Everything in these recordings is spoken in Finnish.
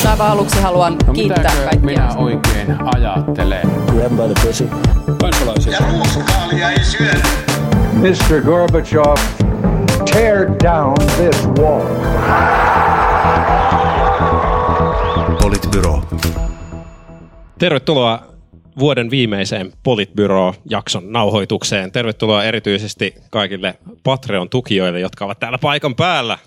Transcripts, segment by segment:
Mutta aivan aluksi haluan No kiittää kaikkia. minä oikein ajattelen? Grab by the pussy. Kansalaisia. Ja ruuskaalia ei syödä. Mr. Gorbachev, tear down this wall. Politbyro. Tervetuloa vuoden viimeiseen Politbyro-jakson nauhoitukseen. Tervetuloa erityisesti kaikille Patreon-tukijoille, jotka ovat täällä paikan päällä.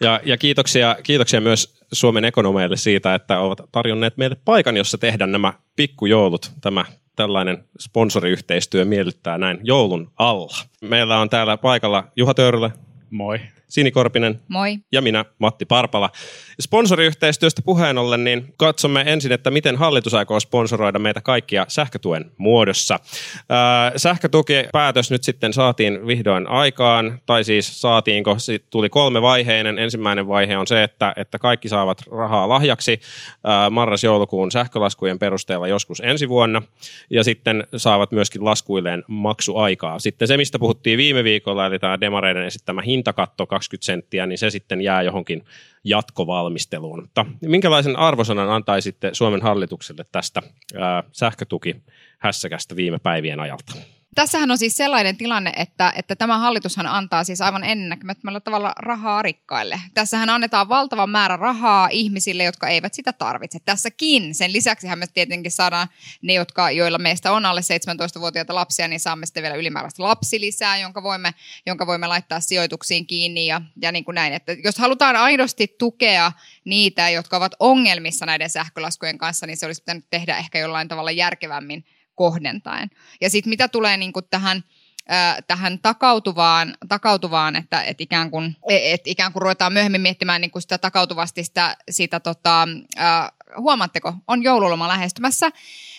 Ja, ja kiitoksia, kiitoksia myös Suomen ekonomeille siitä, että ovat tarjonneet meille paikan, jossa tehdä nämä pikkujoulut. Tämä tällainen sponsoriyhteistyö miellyttää näin joulun alla. Meillä on täällä paikalla Juha Töyrylä, Moi. Sini Korpinen Moi. ja minä, Matti Parpala. Sponsoriyhteistyöstä puheen ollen, niin katsomme ensin, että miten hallitus aikoo sponsoroida meitä kaikkia sähkötuen muodossa. Ää, sähkötukipäätös nyt sitten saatiin vihdoin aikaan, tai siis saatiinko, siitä tuli kolme vaiheinen. Ensimmäinen vaihe on se, että, että kaikki saavat rahaa lahjaksi marras-joulukuun sähkölaskujen perusteella joskus ensi vuonna, ja sitten saavat myöskin laskuilleen maksuaikaa. Sitten se, mistä puhuttiin viime viikolla, eli tämä demareiden esittämä hintakatto 20 senttiä, niin se sitten jää johonkin jatkovalmisteluun. Mutta minkälaisen arvosanan antaisitte Suomen hallitukselle tästä ää, sähkötukihässäkästä viime päivien ajalta? Tässähän on siis sellainen tilanne, että, että tämä hallitushan antaa siis aivan ennäkemättömällä tavalla rahaa rikkaille. Tässähän annetaan valtava määrä rahaa ihmisille, jotka eivät sitä tarvitse. Tässäkin, sen lisäksi me tietenkin saadaan ne, jotka, joilla meistä on alle 17-vuotiaita lapsia, niin saamme sitten vielä ylimääräistä lapsilisää, jonka voimme, jonka voimme laittaa sijoituksiin kiinni ja, ja niin kuin näin. Että jos halutaan aidosti tukea niitä, jotka ovat ongelmissa näiden sähkölaskujen kanssa, niin se olisi pitänyt tehdä ehkä jollain tavalla järkevämmin kohdentaen. Ja sitten mitä tulee niin kuin tähän, äh, tähän takautuvaan, takautuvaan että et ikään, kuin, et ikään kuin ruvetaan myöhemmin miettimään niin kuin sitä takautuvasti sitä, sitä tota, huomaatteko, on joululoma lähestymässä,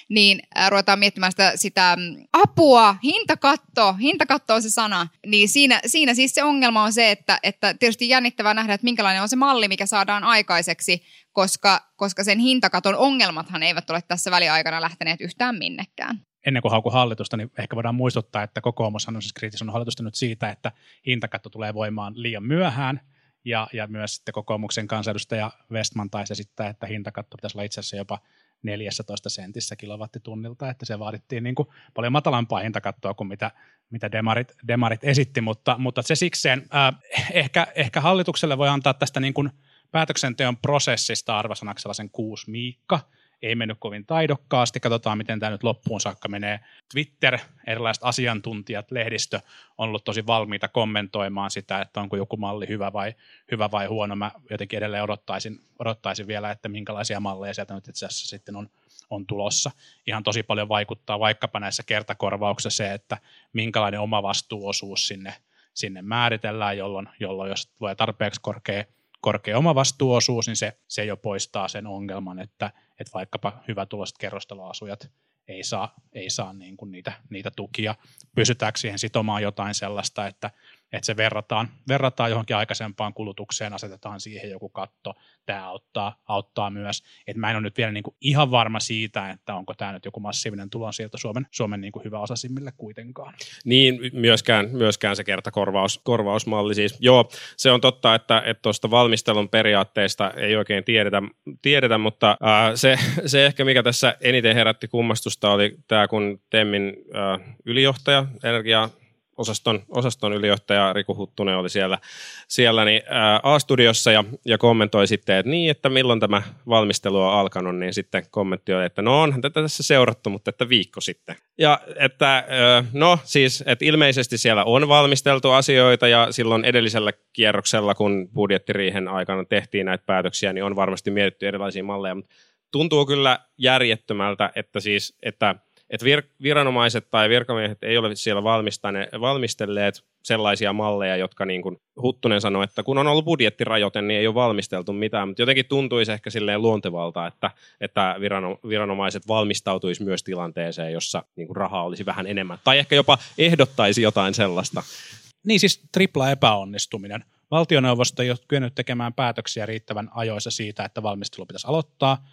niin äh, ruvetaan miettimään sitä, sitä mm, apua, hintakatto, hintakatto on se sana, niin siinä, siinä siis se ongelma on se, että, että tietysti jännittävää nähdä, että minkälainen on se malli, mikä saadaan aikaiseksi, koska, koska sen hintakaton ongelmathan eivät ole tässä väliaikana lähteneet yhtään minnekään. Ennen kuin hauku hallitusta, niin ehkä voidaan muistuttaa, että kokoomushan on siis kriittisen hallitusta nyt siitä, että hintakatto tulee voimaan liian myöhään. Ja, ja myös sitten kokoomuksen kansanedustaja Westman taisi esittää, että hintakatto pitäisi olla itse asiassa jopa 14 sentissä kilowattitunnilta, että se vaadittiin niin kuin paljon matalampaa hintakattoa kuin mitä, mitä demarit, demarit esitti, mutta, mutta se sikseen äh, ehkä, ehkä hallitukselle voi antaa tästä niin kuin päätöksenteon prosessista arvosanaksi sellaisen kuusi miikka, ei mennyt kovin taidokkaasti, katsotaan miten tämä nyt loppuun saakka menee. Twitter, erilaiset asiantuntijat, lehdistö on ollut tosi valmiita kommentoimaan sitä, että onko joku malli hyvä vai, hyvä vai huono. Mä jotenkin edelleen odottaisin, odottaisin vielä, että minkälaisia malleja sieltä nyt itse asiassa sitten on, on tulossa. Ihan tosi paljon vaikuttaa vaikkapa näissä kertakorvauksissa se, että minkälainen oma vastuuosuus sinne, sinne määritellään, jolloin, jolloin jos tulee tarpeeksi korkea korkea omavastuuosuus, niin se, se jo poistaa sen ongelman, että, että vaikkapa hyvätuloiset kerrostaloasujat ei saa, ei saa niin kuin niitä, niitä tukia. Pysytäänkö siihen sitomaan jotain sellaista, että, että se verrataan, verrataan johonkin aikaisempaan kulutukseen, asetetaan siihen joku katto. Tämä auttaa, auttaa myös. Et mä en ole nyt vielä niin kuin ihan varma siitä, että onko tämä nyt joku massiivinen tulonsiirto Suomen, Suomen niin kuin hyväosaisimmille kuitenkaan. Niin, myöskään, myöskään se kertakorvaus, korvausmalli siis. Joo, se on totta, että tuosta valmistelun periaatteista ei oikein tiedetä, tiedetä mutta ää, se, se ehkä mikä tässä eniten herätti kummastusta oli tämä, kun Temmin ää, ylijohtaja, energia osaston, osaston ylijohtaja Riku Huttunen oli siellä, siellä niin, ää, A-studiossa ja, ja kommentoi sitten, että niin, että milloin tämä valmistelu on alkanut, niin sitten kommentti oli, että no onhan tätä tässä seurattu, mutta että viikko sitten. Ja että no siis, että ilmeisesti siellä on valmisteltu asioita ja silloin edellisellä kierroksella, kun budjettiriihen aikana tehtiin näitä päätöksiä, niin on varmasti mietitty erilaisia malleja, mutta tuntuu kyllä järjettömältä, että siis, että että vir, viranomaiset tai virkamiehet ei ole siellä valmistelleet sellaisia malleja, jotka niin kuin Huttunen sanoi, että kun on ollut budjettirajoite, niin ei ole valmisteltu mitään, mutta jotenkin tuntuisi ehkä silleen luontevalta, että, että viranomaiset valmistautuisi myös tilanteeseen, jossa niin kuin rahaa olisi vähän enemmän, tai ehkä jopa ehdottaisi jotain sellaista. Niin siis tripla epäonnistuminen. Valtioneuvosto ei ole kyennyt tekemään päätöksiä riittävän ajoissa siitä, että valmistelu pitäisi aloittaa.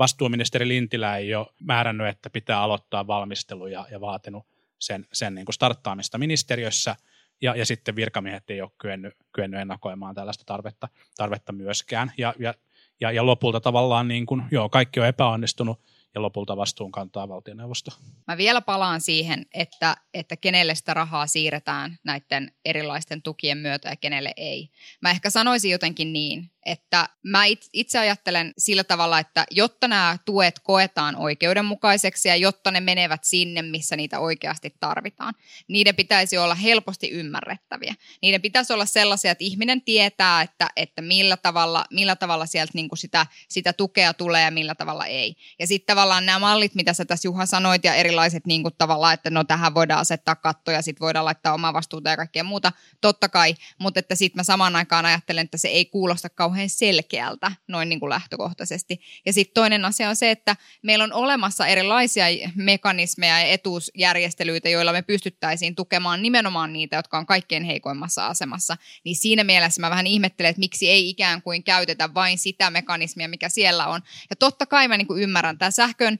Vastuuministeri Lintilä ei ole määrännyt, että pitää aloittaa valmistelu ja, ja vaatinut sen, sen niin kuin starttaamista ministeriössä. ja, ja sitten virkamiehet ei ole kyennyt, kyennyt ennakoimaan tällaista tarvetta, tarvetta myöskään. Ja, ja, ja, ja lopulta tavallaan niin kuin, joo, kaikki on epäonnistunut ja lopulta vastuun kantaa valtioneuvosto. Mä vielä palaan siihen, että, että kenelle sitä rahaa siirretään näiden erilaisten tukien myötä ja kenelle ei. Mä ehkä sanoisin jotenkin niin, että mä itse ajattelen sillä tavalla, että jotta nämä tuet koetaan oikeudenmukaiseksi ja jotta ne menevät sinne, missä niitä oikeasti tarvitaan, niiden pitäisi olla helposti ymmärrettäviä. Niiden pitäisi olla sellaisia, että ihminen tietää, että, että millä, tavalla, millä tavalla sieltä niin kuin sitä, sitä tukea tulee ja millä tavalla ei. Ja sitten tavallaan nämä mallit, mitä sä tässä Juha sanoit ja erilaiset niin kuin tavallaan, että no tähän voidaan asettaa kattoja, sitten voidaan laittaa omaa vastuuta ja kaikkea muuta, totta kai, mutta että sitten mä samaan aikaan ajattelen, että se ei kuulosta kauhean selkeältä noin niin kuin lähtökohtaisesti. Ja sitten toinen asia on se, että meillä on olemassa erilaisia mekanismeja ja etuusjärjestelyitä, joilla me pystyttäisiin tukemaan nimenomaan niitä, jotka on kaikkein heikoimmassa asemassa. Niin siinä mielessä mä vähän ihmettelen, että miksi ei ikään kuin käytetä vain sitä mekanismia, mikä siellä on. Ja totta kai mä niin kuin ymmärrän, tämä sähkön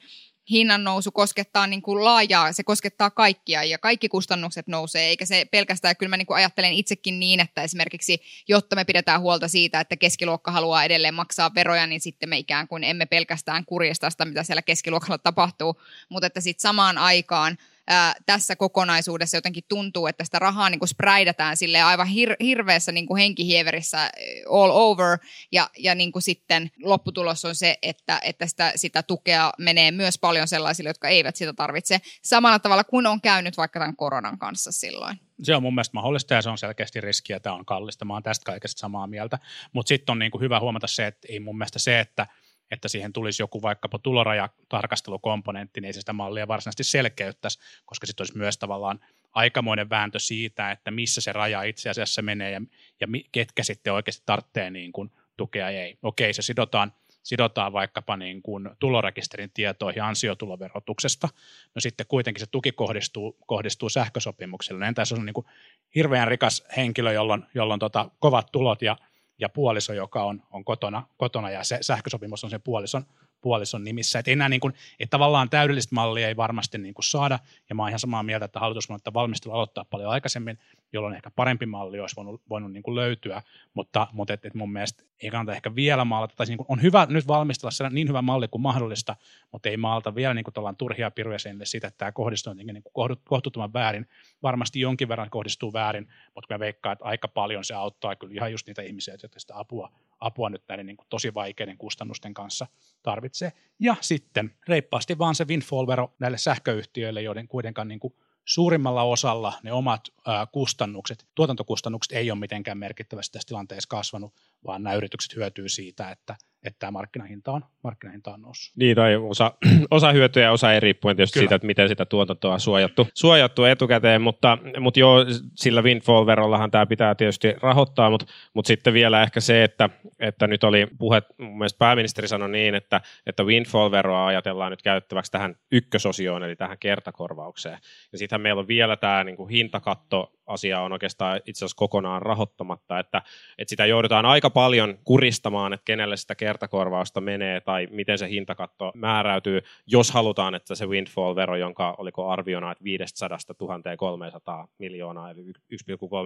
hinnan nousu koskettaa niin kuin laajaa, se koskettaa kaikkia ja kaikki kustannukset nousee, eikä se pelkästään, kyllä mä niin kuin ajattelen itsekin niin, että esimerkiksi jotta me pidetään huolta siitä, että keskiluokka haluaa edelleen maksaa veroja, niin sitten me ikään kuin emme pelkästään kurjesta sitä, mitä siellä keskiluokalla tapahtuu, mutta että sitten samaan aikaan ää, tässä kokonaisuudessa jotenkin tuntuu, että sitä rahaa niin kuin spräidätään sille aivan hir- hirveässä niin kuin henkihieverissä all over ja, ja niin kuin sitten lopputulos on se, että, että sitä, sitä tukea menee myös paljon sellaisille, jotka eivät sitä tarvitse samalla tavalla kuin on käynyt vaikka tämän koronan kanssa silloin se on mun mielestä mahdollista ja se on selkeästi riski ja tämä on kallista. Mä oon tästä kaikesta samaa mieltä. Mutta sitten on niinku hyvä huomata se, että ei mun mielestä se, että että siihen tulisi joku vaikkapa tulorajatarkastelukomponentti, niin se sitä mallia varsinaisesti selkeyttäisi, koska sitten olisi myös tavallaan aikamoinen vääntö siitä, että missä se raja itse asiassa menee ja, ja ketkä sitten oikeasti tarvitsee niin kuin tukea ei. Okei, se sidotaan, sidotaan vaikkapa niin kuin tulorekisterin tietoihin ansiotuloverotuksesta, no sitten kuitenkin se tuki kohdistuu, kohdistuu sähkösopimukselle. No entä jos on niin kuin hirveän rikas henkilö, jolla on, tota kovat tulot ja ja puoliso, joka on, on kotona, kotona, ja se sähkösopimus on sen puolison, puolison nimissä. Että enää niin kuin, että tavallaan täydellistä mallia ei varmasti niin kuin saada, ja mä oon ihan samaa mieltä, että hallitus voi valmistelu aloittaa paljon aikaisemmin, jolloin ehkä parempi malli olisi voinut, voinut niin kuin löytyä, mutta, mutta et, et mun mielestä ei kannata ehkä vielä maalata, tai niin kuin on hyvä nyt valmistella niin hyvä malli kuin mahdollista, mutta ei maalata vielä niin kuin turhia piruja sinne siitä, että tämä kohdistuu niin kuin kohtuuttoman väärin. Varmasti jonkin verran kohdistuu väärin, mutta mä veikkaan, että aika paljon se auttaa kyllä ihan just niitä ihmisiä, jotka sitä apua, apua nyt näiden niin kuin tosi vaikeiden kustannusten kanssa tarvitsee. Ja sitten reippaasti vaan se windfall-vero näille sähköyhtiöille, joiden kuitenkaan niin kuin suurimmalla osalla ne omat ää, kustannukset, tuotantokustannukset ei ole mitenkään merkittävästi tässä tilanteessa kasvanut, vaan nämä yritykset hyötyy siitä, että että tämä markkinahinta on, markkinahinta on noussut. Niin, tai osa, osa hyötyä ja osa ei riippuen tietysti Kyllä. siitä, että miten sitä tuotantoa on suojattu, suojattu etukäteen, mutta, mutta joo, sillä windfall-verollahan tämä pitää tietysti rahoittaa, mutta, mutta sitten vielä ehkä se, että, että nyt oli puhe, mun mielestä pääministeri sanoi niin, että, että windfall-veroa ajatellaan nyt käyttäväksi tähän ykkösosioon, eli tähän kertakorvaukseen. Ja sittenhän meillä on vielä tämä niin kuin hintakatto asia on oikeastaan itse asiassa kokonaan rahoittamatta, että, että sitä joudutaan aika paljon kuristamaan, että kenelle sitä kertakorvausta menee tai miten se hintakatto määräytyy, jos halutaan, että se windfall-vero, jonka oliko arviona, että 500 1300 miljoonaa eli 1,3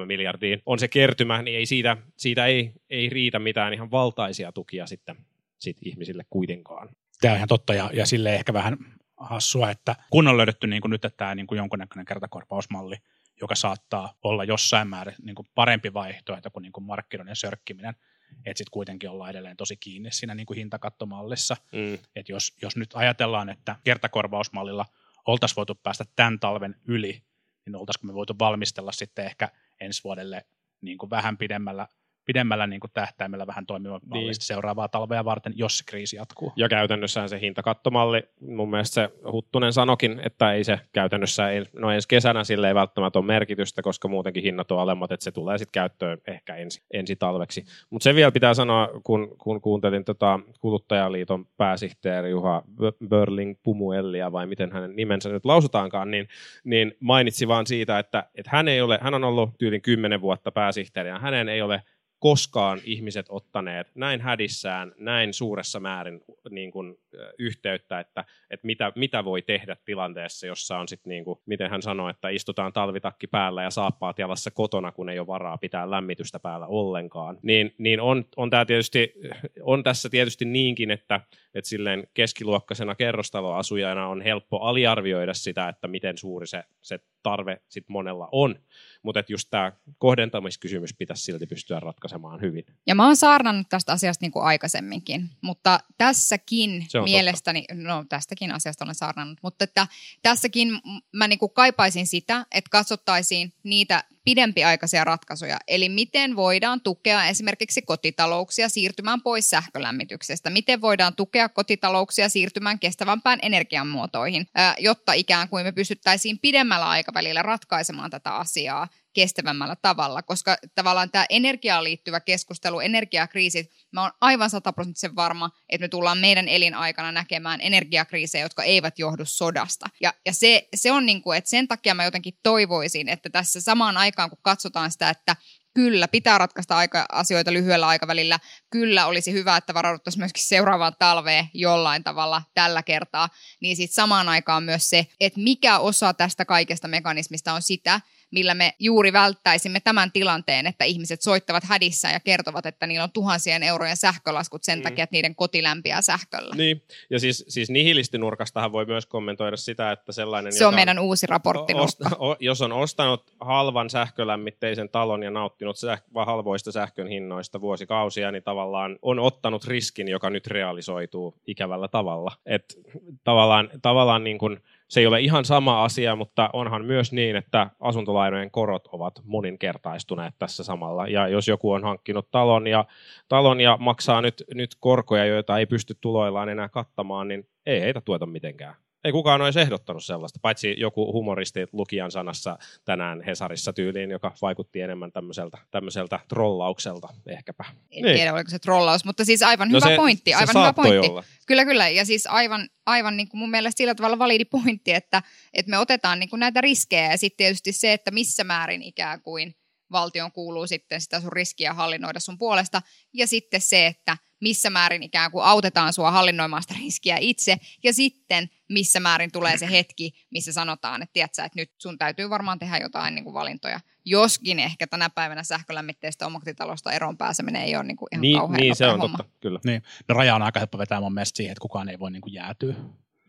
miljardiin on se kertymä, niin ei siitä, siitä ei, ei riitä mitään ihan valtaisia tukia sitten sit ihmisille kuitenkaan. Tämä on ihan totta ja, ja sille ehkä vähän hassua, että kun on löydetty niin kuin nyt tämä niin kuin jonkunnäköinen kertakorvausmalli, joka saattaa olla jossain määrin niin kuin parempi vaihtoehto kuin, niin kuin markkinoiden sörkkiminen, että sitten kuitenkin ollaan edelleen tosi kiinni siinä niin kuin hintakattomallissa. Mm. Että jos, jos nyt ajatellaan, että kertakorvausmallilla oltaisiin voitu päästä tämän talven yli, niin oltaisiko me voitu valmistella sitten ehkä ensi vuodelle niin kuin vähän pidemmällä pidemmällä niin kuin tähtäimellä vähän toimivaa niin. seuraavaa talvea varten, jos se kriisi jatkuu. Ja käytännössähän se hintakattomalli, mun mielestä se Huttunen sanokin, että ei se käytännössä, ei, no ensi kesänä sille ei välttämättä ole merkitystä, koska muutenkin hinnat on alemmat, että se tulee sitten käyttöön ehkä ensi, ensi talveksi. Mutta se vielä pitää sanoa, kun, kun kuuntelin tota Kuluttajaliiton pääsihteeri Juha Börling Pumuellia, vai miten hänen nimensä nyt lausutaankaan, niin, niin mainitsi vaan siitä, että, että hän, ei ole, hän on ollut tyylin kymmenen vuotta pääsihteeri, ja hänen ei ole koskaan ihmiset ottaneet näin hädissään, näin suuressa määrin niin kuin, yhteyttä, että, että mitä, mitä voi tehdä tilanteessa, jossa on sitten, niin kuin, miten hän sanoi, että istutaan talvitakki päällä ja saappaat jalassa kotona, kun ei ole varaa pitää lämmitystä päällä ollenkaan. Niin, niin on, on, tää tietysti, on tässä tietysti niinkin, että, että silleen keskiluokkaisena kerrostaloasujana on helppo aliarvioida sitä, että miten suuri se, se tarve sit monella on. Mutta just tämä kohdentamiskysymys pitäisi silti pystyä ratkaisemaan hyvin. Ja mä oon saarnannut tästä asiasta niin kuin aikaisemminkin, mutta tässäkin mielestäni, totta. no tästäkin asiasta olen saarnannut, mutta että tässäkin mä niin kuin kaipaisin sitä, että katsottaisiin niitä pidempiaikaisia ratkaisuja. Eli miten voidaan tukea esimerkiksi kotitalouksia siirtymään pois sähkölämmityksestä, miten voidaan tukea kotitalouksia siirtymään kestävämpään energiamuotoihin, jotta ikään kuin me pystyttäisiin pidemmällä aikavälillä ratkaisemaan tätä asiaa kestävämmällä tavalla, koska tavallaan tämä energiaan liittyvä keskustelu, energiakriisit, mä oon aivan sataprosenttisen varma, että me tullaan meidän elinaikana näkemään energiakriisejä, jotka eivät johdu sodasta. Ja, ja se, se on niin kuin, että sen takia mä jotenkin toivoisin, että tässä samaan aikaan, kun katsotaan sitä, että kyllä, pitää ratkaista aika, asioita lyhyellä aikavälillä. Kyllä olisi hyvä, että varauduttaisiin myöskin seuraavaan talveen jollain tavalla tällä kertaa. Niin sitten samaan aikaan myös se, että mikä osa tästä kaikesta mekanismista on sitä, millä me juuri välttäisimme tämän tilanteen, että ihmiset soittavat hädissä ja kertovat, että niillä on tuhansien eurojen sähkölaskut sen mm. takia, että niiden koti lämpiää sähköllä. Niin, ja siis, siis nihilistinurkastahan voi myös kommentoida sitä, että sellainen... Se on meidän uusi raportti. Osta, o, jos on ostanut halvan sähkölämmitteisen talon ja nauttinut säh- halvoista sähkön hinnoista vuosikausia, niin tavallaan on ottanut riskin, joka nyt realisoituu ikävällä tavalla. Et tavallaan, tavallaan niin kuin se ei ole ihan sama asia, mutta onhan myös niin, että asuntolainojen korot ovat moninkertaistuneet tässä samalla. Ja jos joku on hankkinut talon ja, talon ja maksaa nyt, nyt korkoja, joita ei pysty tuloillaan enää kattamaan, niin ei heitä tueta mitenkään. Ei kukaan ole ehdottanut sellaista, paitsi joku humoristi lukijan sanassa tänään Hesarissa tyyliin, joka vaikutti enemmän tämmöiseltä, tämmöiseltä trollaukselta ehkäpä. En niin. tiedä, oliko se trollaus, mutta siis aivan no hyvä se, pointti. Se aivan hyvä pointti. Olla. Kyllä, kyllä. Ja siis aivan, aivan niin kuin mun mielestä sillä tavalla validi pointti, että, että me otetaan niin kuin näitä riskejä ja sitten tietysti se, että missä määrin ikään kuin valtion kuuluu sitten sitä sun riskiä hallinnoida sun puolesta. Ja sitten se, että missä määrin ikään kuin autetaan sua hallinnoimaan sitä riskiä itse, ja sitten missä määrin tulee se hetki, missä sanotaan, että tiedätkö, että nyt sun täytyy varmaan tehdä jotain niin kuin valintoja. Joskin ehkä tänä päivänä sähkölämmitteistä omakotitalosta eroon pääseminen ei ole niin kuin ihan niin, kauhean Niin, se on homma. totta, kyllä. Niin. No raja on aika helppo vetää mun mielestä siihen, että kukaan ei voi niin kuin jäätyä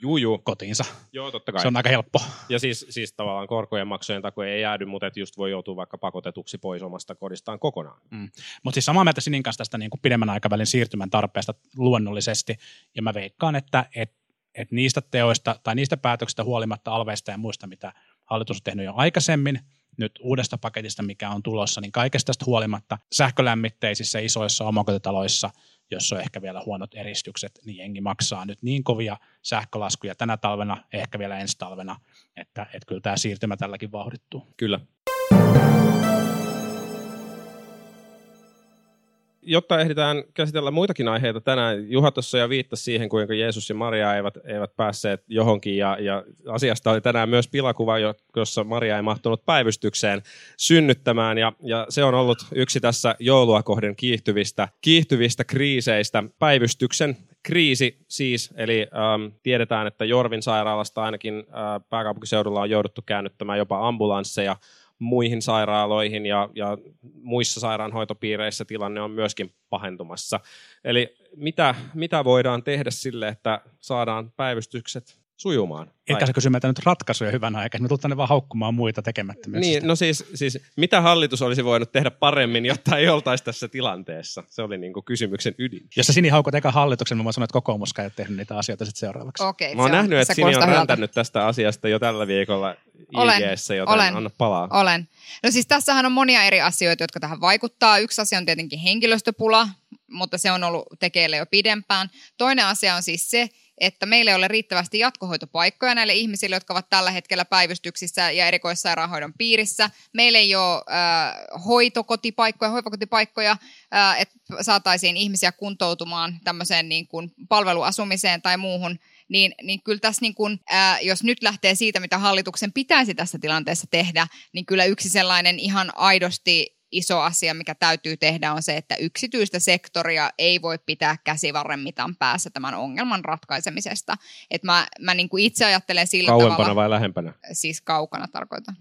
Juu, juu. kotiinsa. Joo, totta kai. Se on aika helppo. Ja siis, siis tavallaan korkojen maksujen takia ei jäädy, mutta et just voi joutua vaikka pakotetuksi pois omasta kodistaan kokonaan. Mm. Mutta siis samaa mieltä Sinin kanssa tästä niin kuin pidemmän aikavälin siirtymän tarpeesta luonnollisesti. Ja mä veikkaan, että et, et niistä teoista tai niistä päätöksistä huolimatta alveista ja muista, mitä hallitus on tehnyt jo aikaisemmin, nyt uudesta paketista, mikä on tulossa, niin kaikesta tästä huolimatta sähkölämmitteisissä isoissa omakotitaloissa – jos on ehkä vielä huonot eristykset, niin jengi maksaa nyt niin kovia sähkölaskuja tänä talvena, ehkä vielä ensi talvena, että, että kyllä tämä siirtymä tälläkin vauhdittuu. Kyllä. Jotta ehditään käsitellä muitakin aiheita tänään, Juha tuossa jo viittasi siihen, kuinka Jeesus ja Maria eivät, eivät päässeet johonkin, ja, ja asiasta oli tänään myös pilakuva, jossa Maria ei mahtunut päivystykseen synnyttämään, ja, ja se on ollut yksi tässä joulua kohden kiihtyvistä, kiihtyvistä kriiseistä. Päivystyksen kriisi siis, eli ähm, tiedetään, että Jorvin sairaalasta ainakin äh, pääkaupunkiseudulla on jouduttu käännyttämään jopa ambulansseja, muihin sairaaloihin ja, ja muissa sairaanhoitopiireissä tilanne on myöskin pahentumassa. Eli mitä, mitä voidaan tehdä sille, että saadaan päivystykset sujumaan. Etkä sä kysy meitä nyt ratkaisuja hyvänä aikaa, me tulemme vaan haukkumaan muita tekemättömiä. Niin, no siis, siis, mitä hallitus olisi voinut tehdä paremmin, jotta ei oltaisi tässä tilanteessa? Se oli niin kuin kysymyksen ydin. Jos sä Sini haukut eka hallituksen, mä voin sanoa, että kokoomus ei ole tehnyt niitä asioita sitten seuraavaksi. Okay, mä oon nähnyt, että Sini on räntänyt tästä asiasta jo tällä viikolla olen, IGssä, joten olen, anna palaa. Olen. No siis tässähän on monia eri asioita, jotka tähän vaikuttaa. Yksi asia on tietenkin henkilöstöpula, mutta se on ollut tekeillä jo pidempään. Toinen asia on siis se, että meillä ei ole riittävästi jatkohoitopaikkoja näille ihmisille, jotka ovat tällä hetkellä päivystyksissä ja erikoissairaanhoidon piirissä. Meillä ei ole äh, hoitokotipaikkoja, hoivakotipaikkoja, äh, että saataisiin ihmisiä kuntoutumaan tämmöiseen niin kuin palveluasumiseen tai muuhun niin, niin kyllä tässä niin kun, ää, jos nyt lähtee siitä, mitä hallituksen pitäisi tässä tilanteessa tehdä, niin kyllä yksi sellainen ihan aidosti iso asia, mikä täytyy tehdä, on se, että yksityistä sektoria ei voi pitää käsivarren mitan päässä tämän ongelman ratkaisemisesta. Et mä, mä niin kuin itse ajattelen sillä Kauempana tavalla, vai lähempänä? siis kaukana tarkoitan.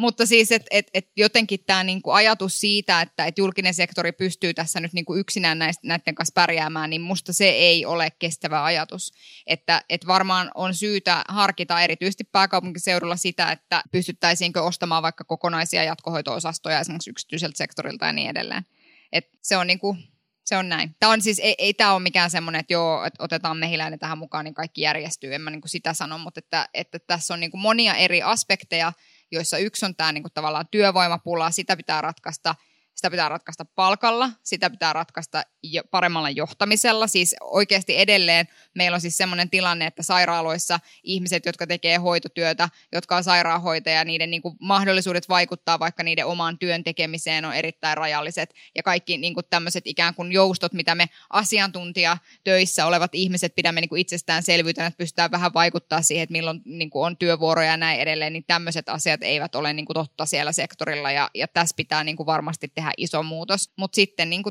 Mutta siis, että et, et jotenkin tämä niinku ajatus siitä, että et julkinen sektori pystyy tässä nyt niinku yksinään näistä, näiden kanssa pärjäämään, niin musta se ei ole kestävä ajatus. Että et varmaan on syytä harkita erityisesti pääkaupunkiseudulla sitä, että pystyttäisiinkö ostamaan vaikka kokonaisia jatkohoito-osastoja esimerkiksi yksityiseltä sektorilta ja niin edelleen. Et se on niinku, se on näin. Tämä on siis, ei, ei tämä ole mikään semmoinen, että joo, että otetaan mehiläinen tähän mukaan, niin kaikki järjestyy. En mä niin kuin sitä sano, mutta että, että tässä on niin kuin monia eri aspekteja, joissa yksi on tämä niin kuin tavallaan työvoimapula, sitä pitää ratkaista – sitä pitää ratkaista palkalla, sitä pitää ratkaista paremmalla johtamisella. Siis oikeasti edelleen meillä on siis semmoinen tilanne, että sairaaloissa ihmiset, jotka tekee hoitotyötä, jotka on sairaanhoitajia, niiden niin kuin mahdollisuudet vaikuttaa vaikka niiden omaan työn tekemiseen on erittäin rajalliset. Ja kaikki niin kuin tämmöiset ikään kuin joustot, mitä me asiantuntijatöissä olevat ihmiset pidämme niin kuin itsestäänselvyytenä, että pystytään vähän vaikuttaa siihen, että milloin niin kuin on työvuoroja ja näin edelleen, niin tämmöiset asiat eivät ole niin kuin totta siellä sektorilla. Ja, ja tässä pitää niin kuin varmasti tehdä iso muutos. Mutta sitten niin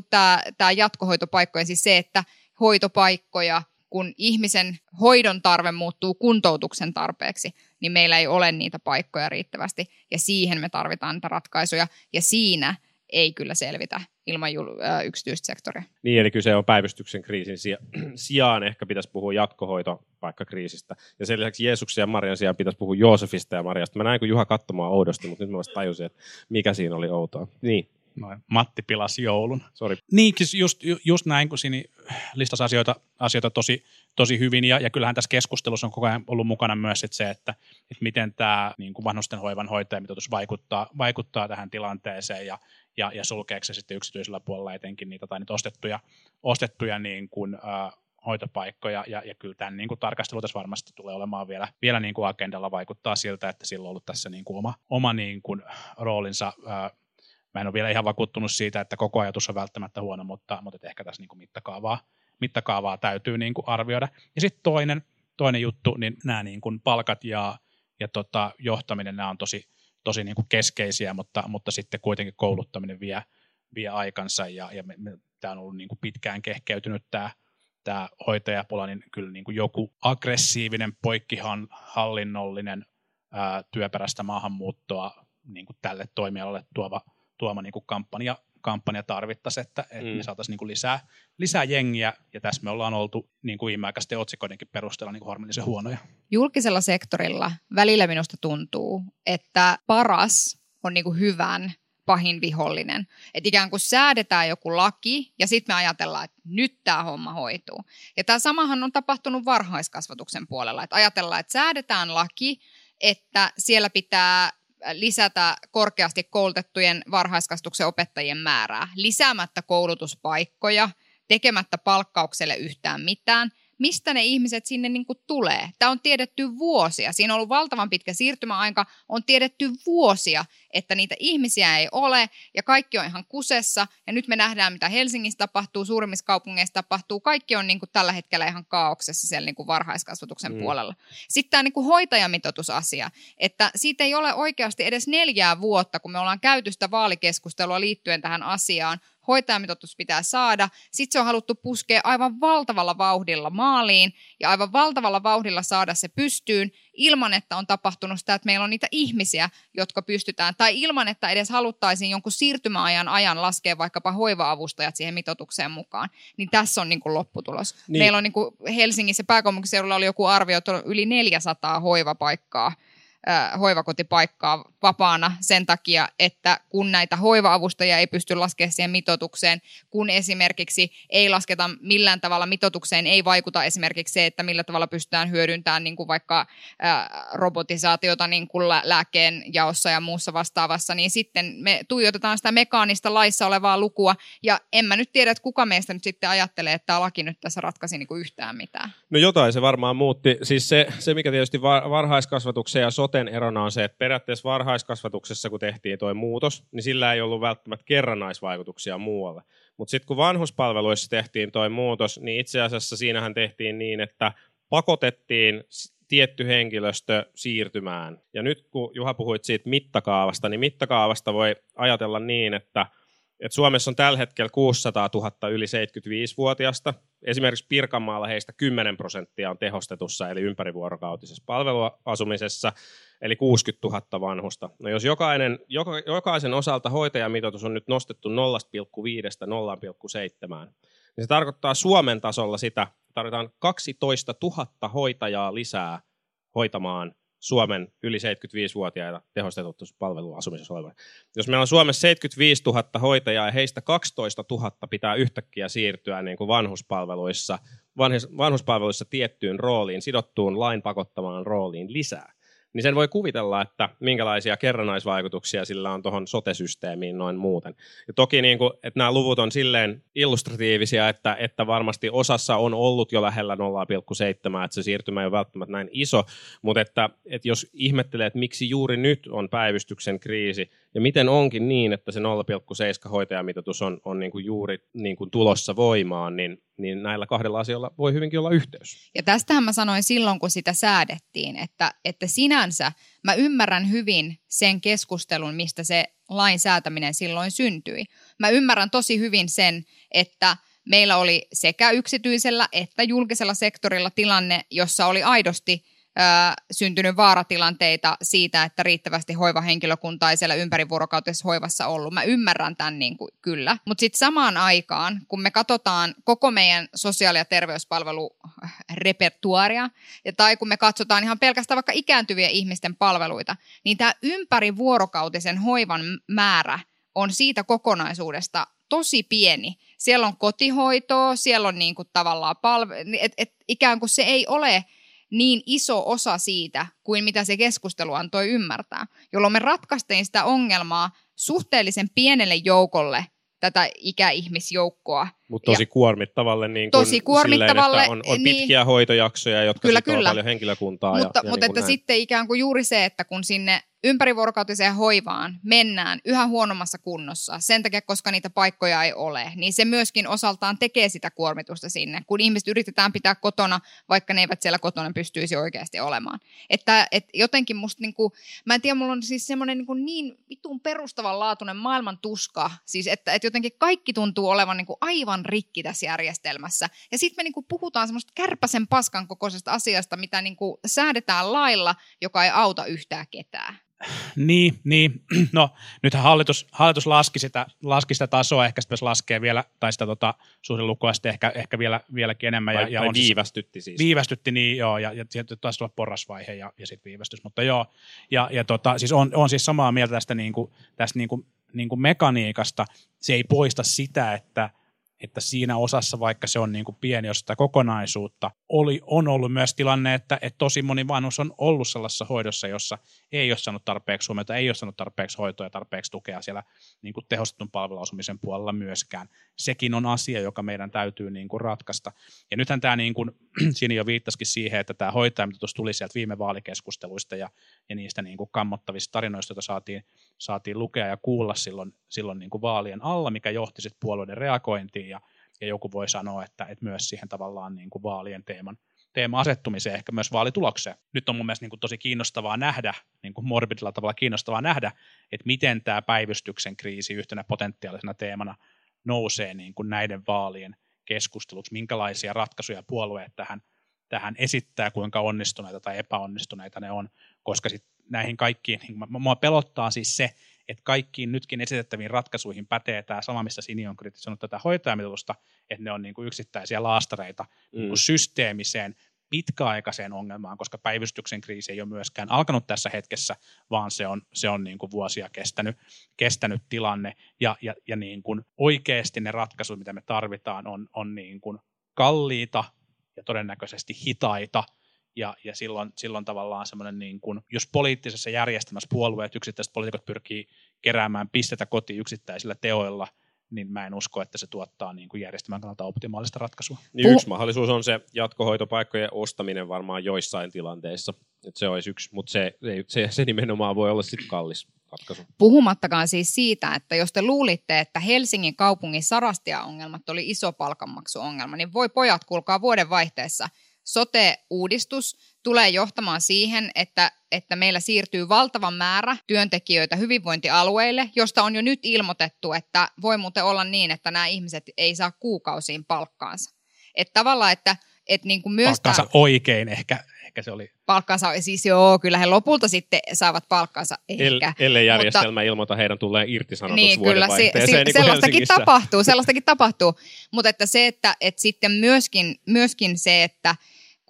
tämä jatkohoitopaikkojen, siis se, että hoitopaikkoja, kun ihmisen hoidon tarve muuttuu kuntoutuksen tarpeeksi, niin meillä ei ole niitä paikkoja riittävästi. Ja siihen me tarvitaan niitä ratkaisuja. Ja siinä ei kyllä selvitä ilman yksityistä sektoria. Niin, eli kyse on päivystyksen kriisin sijaan ehkä pitäisi puhua jatkohoitopaikkakriisistä. Ja sen lisäksi Jeesuksen ja Marian sijaan pitäisi puhua Joosefista ja Mariasta. Mä näin, kun Juha katsomaan oudosti, mutta nyt mä vasta tajusin, että mikä siinä oli outoa. Niin. Noin, Matti pilasi joulun. Sorry. Niin, siis just, just näin, kun siinä listasi asioita, asioita tosi, tosi hyvin, ja, ja kyllähän tässä keskustelussa on koko ajan ollut mukana myös sit se, että, että miten tämä niin kuin vanhusten hoivan hoitajamitoitus vaikuttaa, vaikuttaa tähän tilanteeseen, ja, ja, ja sulkeeko se sitten yksityisellä puolella etenkin niitä tai niitä ostettuja, ostettuja niin kuin, äh, hoitopaikkoja, ja, ja kyllä tämän niin kuin tarkastelu tässä varmasti tulee olemaan vielä, vielä niin kuin agendalla, vaikuttaa siltä, että sillä on ollut tässä niin kuin oma, oma niin kuin roolinsa äh, Mä en ole vielä ihan vakuuttunut siitä, että koko ajatus on välttämättä huono, mutta, mutta ehkä tässä niin kuin mittakaavaa, mittakaavaa täytyy niin kuin arvioida. Ja sitten toinen, toinen juttu, niin nämä niin kuin palkat ja, ja tota, johtaminen, nämä on tosi, tosi niin kuin keskeisiä, mutta, mutta sitten kuitenkin kouluttaminen vie, vie aikansa ja, ja me, me, tämä on ollut niin kuin pitkään kehkeytynyt tämä, tämä hoitajapula, niin kyllä niin kuin joku aggressiivinen, poikkihallinnollinen ää, työperäistä maahanmuuttoa niin kuin tälle toimialalle tuova tuoma niin kuin kampanja, kampanja tarvittaisiin, että, että mm. me saataisiin niin kuin lisää, lisää jengiä, ja tässä me ollaan oltu niin kuin viimeaikaisten otsikoidenkin perusteella niin kuin harmillisen huonoja. Julkisella sektorilla välillä minusta tuntuu, että paras on niin kuin hyvän pahin vihollinen. Että ikään kuin säädetään joku laki ja sitten me ajatellaan, että nyt tämä homma hoituu. Ja tämä samahan on tapahtunut varhaiskasvatuksen puolella. Että ajatellaan, että säädetään laki, että siellä pitää lisätä korkeasti koulutettujen varhaiskasvatuksen opettajien määrää, lisäämättä koulutuspaikkoja, tekemättä palkkaukselle yhtään mitään, mistä ne ihmiset sinne niin kuin tulee. Tämä on tiedetty vuosia. Siinä on ollut valtavan pitkä siirtymäaika. On tiedetty vuosia, että niitä ihmisiä ei ole ja kaikki on ihan kusessa. Ja nyt me nähdään, mitä Helsingissä tapahtuu, suurimmissa kaupungeissa tapahtuu. Kaikki on niin kuin tällä hetkellä ihan kaauksessa siellä niin kuin varhaiskasvatuksen mm. puolella. Sitten tämä niin kuin hoitajamitoitusasia, että siitä ei ole oikeasti edes neljää vuotta, kun me ollaan käyty sitä vaalikeskustelua liittyen tähän asiaan hoitajamitoitus pitää saada. Sitten se on haluttu puskea aivan valtavalla vauhdilla maaliin ja aivan valtavalla vauhdilla saada se pystyyn ilman, että on tapahtunut sitä, että meillä on niitä ihmisiä, jotka pystytään, tai ilman, että edes haluttaisiin jonkun siirtymäajan ajan laskea vaikkapa hoiva-avustajat siihen mitoitukseen mukaan. Niin tässä on niin kuin lopputulos. Niin. Meillä on niin kuin Helsingissä pääkaupunkiseudulla oli joku arvio, että on yli 400 hoivapaikkaa – hoivakotipaikkaa vapaana sen takia, että kun näitä hoiva-avustajia ei pysty laskemaan siihen mitotukseen, kun esimerkiksi ei lasketa millään tavalla mitotukseen, ei vaikuta esimerkiksi se, että millä tavalla pystytään hyödyntämään niin kuin vaikka robotisaatiota niin kuin lääkkeen jaossa ja muussa vastaavassa, niin sitten me tuijotetaan sitä mekaanista laissa olevaa lukua, ja en mä nyt tiedä, että kuka meistä nyt sitten ajattelee, että tämä laki nyt tässä ratkaisi niin kuin yhtään mitään. No jotain se varmaan muutti. Siis se, se mikä tietysti varhaiskasvatuksen ja soten erona on se, että periaatteessa varhaiskasvatuksessa, kun tehtiin tuo muutos, niin sillä ei ollut välttämättä kerrannaisvaikutuksia muualle. Mutta sitten kun vanhuspalveluissa tehtiin tuo muutos, niin itse asiassa siinähän tehtiin niin, että pakotettiin tietty henkilöstö siirtymään. Ja nyt kun Juha puhuit siitä mittakaavasta, niin mittakaavasta voi ajatella niin, että, että Suomessa on tällä hetkellä 600 000 yli 75-vuotiaista. Esimerkiksi Pirkanmaalla heistä 10 prosenttia on tehostetussa eli ympärivuorokautisessa palveluasumisessa, eli 60 000 vanhusta. No jos jokainen, joka, jokaisen osalta hoitajamitoitus on nyt nostettu 0,5 0,7, niin se tarkoittaa Suomen tasolla sitä, tarvitaan 12 000 hoitajaa lisää hoitamaan Suomen yli 75-vuotiaita tehostetut palveluasumisessa olevan. Jos meillä on Suomessa 75 000 hoitajaa ja heistä 12 000 pitää yhtäkkiä siirtyä niin kuin vanhuspalveluissa, vanhuspalveluissa tiettyyn rooliin, sidottuun lain pakottamaan rooliin lisää, niin sen voi kuvitella, että minkälaisia kerrannaisvaikutuksia sillä on tuohon sote-systeemiin noin muuten. Ja toki niin kuin, että nämä luvut on silleen illustratiivisia, että, että varmasti osassa on ollut jo lähellä 0,7, että se siirtymä ei ole välttämättä näin iso, mutta että, että jos ihmettelee, että miksi juuri nyt on päivystyksen kriisi, ja miten onkin niin, että se 0,7 hoitajamitoitus on, on niin kuin juuri niin kuin tulossa voimaan, niin, niin näillä kahdella asialla voi hyvinkin olla yhteys. Ja tästähän mä sanoin silloin, kun sitä säädettiin, että, että sinänsä mä ymmärrän hyvin sen keskustelun, mistä se lain säätäminen silloin syntyi. Mä ymmärrän tosi hyvin sen, että meillä oli sekä yksityisellä että julkisella sektorilla tilanne, jossa oli aidosti – syntynyt vaaratilanteita siitä, että riittävästi hoivahenkilökuntaa ei siellä ympärivuorokautisessa hoivassa ollut. Mä ymmärrän tämän niin kuin, kyllä. Mutta sitten samaan aikaan, kun me katsotaan koko meidän sosiaali- ja terveyspalvelurepertuaria, ja tai kun me katsotaan ihan pelkästään vaikka ikääntyvien ihmisten palveluita, niin tämä ympärivuorokautisen hoivan määrä on siitä kokonaisuudesta tosi pieni. Siellä on kotihoitoa, siellä on niin kuin tavallaan palve- et, et ikään kuin se ei ole – niin iso osa siitä, kuin mitä se keskustelu antoi ymmärtää, jolloin me ratkaistiin sitä ongelmaa suhteellisen pienelle joukolle tätä ikäihmisjoukkoa. Mutta tosi ja, kuormittavalle. Niin kun tosi kuormittavalle. Silleen, on, on niin, pitkiä hoitojaksoja, jotka kyllä, kyllä. paljon henkilökuntaa. Mutta, ja, ja mutta niin että sitten ikään kuin juuri se, että kun sinne ympärivuorokautiseen hoivaan mennään yhä huonommassa kunnossa, sen takia, koska niitä paikkoja ei ole, niin se myöskin osaltaan tekee sitä kuormitusta sinne, kun ihmiset yritetään pitää kotona, vaikka ne eivät siellä kotona pystyisi oikeasti olemaan. Että, et jotenkin musta, niin kuin, mä en tiedä, mulla on siis semmoinen niin, niin vitun perustavanlaatuinen maailman tuska, siis että, että jotenkin kaikki tuntuu olevan niin kuin aivan rikki tässä järjestelmässä. Ja sitten me niin kuin puhutaan semmoista kärpäsen paskan kokoisesta asiasta, mitä niin kuin säädetään lailla, joka ei auta yhtään ketään. Niin, niin. no nythän hallitus, hallitus laski, sitä, laski sitä tasoa, ehkä sitten laskee vielä, tai sitä tota, suhdelukua sitten ehkä, ehkä vielä, vieläkin enemmän. Tai, ja, ja tai on viivästytti siis. Viivästytti, niin joo, ja, ja sieltä taisi olla porrasvaihe ja, ja sitten viivästys, mutta joo. Ja, ja tota, siis on, on siis samaa mieltä tästä, niin kuin, tästä niin kuin, niin kuin mekaniikasta. Se ei poista sitä, että – että siinä osassa, vaikka se on niin kuin pieni osa sitä kokonaisuutta, oli, on ollut myös tilanne, että, että tosi moni vanhus on ollut sellaisessa hoidossa, jossa ei ole saanut tarpeeksi huomiota, ei ole saanut tarpeeksi hoitoa ja tarpeeksi tukea siellä niin kuin tehostetun palveluasumisen puolella myöskään. Sekin on asia, joka meidän täytyy niin kuin ratkaista. Ja nythän tämä, niin kuin, siinä jo viittasikin siihen, että tämä hoitajamitoitus tuli sieltä viime vaalikeskusteluista ja, ja niistä niin kuin kammottavista tarinoista, joita saatiin, saatiin lukea ja kuulla silloin, silloin niin kuin vaalien alla, mikä johti sitten puolueiden reagointiin ja, ja joku voi sanoa, että, että myös siihen tavallaan niin kuin vaalien teeman, teema asettumiseen, ehkä myös vaalitulokseen. Nyt on mun mielestä niin kuin tosi kiinnostavaa nähdä, niin kuin morbidilla tavalla kiinnostavaa nähdä, että miten tämä päivystyksen kriisi yhtenä potentiaalisena teemana nousee niin kuin näiden vaalien keskusteluksi, minkälaisia ratkaisuja puolueet tähän, tähän esittää, kuinka onnistuneita tai epäonnistuneita ne on, koska sit näihin kaikkiin, niin mua pelottaa siis se, että kaikkiin nytkin esitettäviin ratkaisuihin pätee tämä sama, missä Sini on kritisoinut tätä hoitajamitoitusta, että ne on niin kuin yksittäisiä laastareita mm. niin kuin systeemiseen pitkäaikaiseen ongelmaan, koska päivystyksen kriisi ei ole myöskään alkanut tässä hetkessä, vaan se on, se on niin kuin vuosia kestänyt, kestänyt tilanne. Ja, ja, ja niin kuin oikeasti ne ratkaisut, mitä me tarvitaan, on, on niin kuin kalliita ja todennäköisesti hitaita – ja, ja silloin, silloin tavallaan semmoinen, niin kuin, jos poliittisessa järjestelmässä puolueet, yksittäiset poliitikot pyrkii keräämään pistetä kotiin yksittäisillä teoilla, niin mä en usko, että se tuottaa niin kuin järjestelmän kannalta optimaalista ratkaisua. Niin yksi mahdollisuus on se jatkohoitopaikkojen ostaminen varmaan joissain tilanteissa. Että se olisi yksi, mutta se, se, se nimenomaan voi olla sitten kallis ratkaisu. Puhumattakaan siis siitä, että jos te luulitte, että Helsingin kaupungin sarastia-ongelmat oli iso palkanmaksuongelma, niin voi pojat, kuulkaa vuoden vaihteessa – sote-uudistus tulee johtamaan siihen, että, että meillä siirtyy valtava määrä työntekijöitä hyvinvointialueille, josta on jo nyt ilmoitettu, että voi muuten olla niin, että nämä ihmiset ei saa kuukausiin palkkaansa. Että tavallaan, että, että niin kuin myös Palkkansa tämä, oikein ehkä, ehkä se oli. palkkaansa, siis joo, kyllä he lopulta sitten saavat palkkansa El, ehkä. ellei järjestelmä ilmoita heidän tulee irtisanotus Niin, kyllä, si, si, niin sellaistakin tapahtuu, sellaistakin tapahtuu. Mutta että se, että, että sitten myöskin, myöskin se, että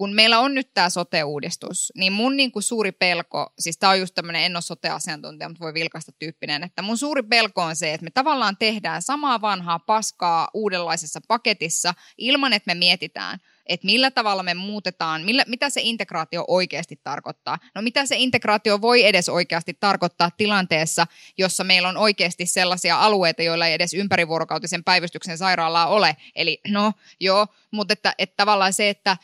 kun meillä on nyt tämä sote-uudistus, niin mun niin kuin suuri pelko, siis tämä on just tämmöinen, en ole sote-asiantuntija, mutta voi vilkaista tyyppinen, että mun suuri pelko on se, että me tavallaan tehdään samaa vanhaa paskaa uudenlaisessa paketissa ilman, että me mietitään, että millä tavalla me muutetaan, millä, mitä se integraatio oikeasti tarkoittaa. No mitä se integraatio voi edes oikeasti tarkoittaa tilanteessa, jossa meillä on oikeasti sellaisia alueita, joilla ei edes ympärivuorokautisen päivystyksen sairaalaa ole. Eli no joo, mutta että, että tavallaan se, että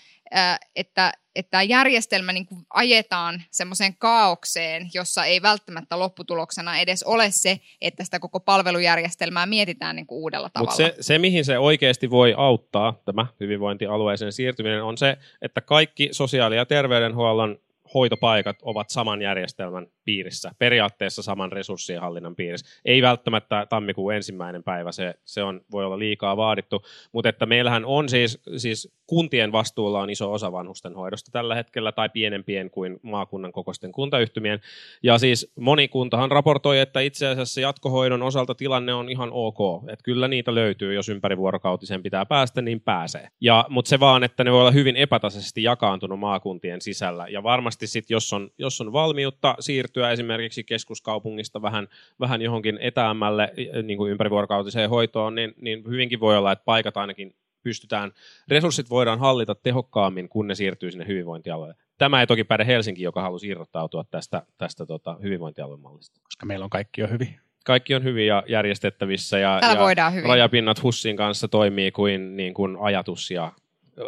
että, että tämä järjestelmä niin kuin ajetaan semmoiseen kaaukseen, jossa ei välttämättä lopputuloksena edes ole se, että sitä koko palvelujärjestelmää mietitään niin kuin uudella tavalla. Mutta se, se, mihin se oikeasti voi auttaa, tämä hyvinvointialueeseen siirtyminen, on se, että kaikki sosiaali- ja terveydenhuollon hoitopaikat ovat saman järjestelmän piirissä, periaatteessa saman resurssien hallinnan piirissä. Ei välttämättä tammikuun ensimmäinen päivä, se, se on, voi olla liikaa vaadittu, mutta että meillähän on siis, siis kuntien vastuulla on iso osa vanhustenhoidosta tällä hetkellä, tai pienempien kuin maakunnan kokoisten kuntayhtymien. Ja siis moni kuntahan raportoi, että itse asiassa jatkohoidon osalta tilanne on ihan ok, että kyllä niitä löytyy, jos ympärivuorokautiseen pitää päästä, niin pääsee. Ja, mutta se vaan, että ne voi olla hyvin epätasaisesti jakaantunut maakuntien sisällä, ja varmasti sitten, jos on, jos on valmiutta siirtyä esimerkiksi keskuskaupungista vähän, vähän johonkin etäämmälle niin kuin ympärivuorokautiseen hoitoon, niin, niin hyvinkin voi olla, että paikat ainakin pystytään, resurssit voidaan hallita tehokkaammin, kun ne siirtyy sinne hyvinvointialueelle. Tämä ei toki päde Helsinki, joka halusi irrottautua tästä, tästä tota, hyvinvointialuemallista. Koska meillä on kaikki jo hyvin. Kaikki on hyvin ja järjestettävissä ja, ja hyvin. rajapinnat Hussin kanssa toimii kuin, niin kuin ajatus ja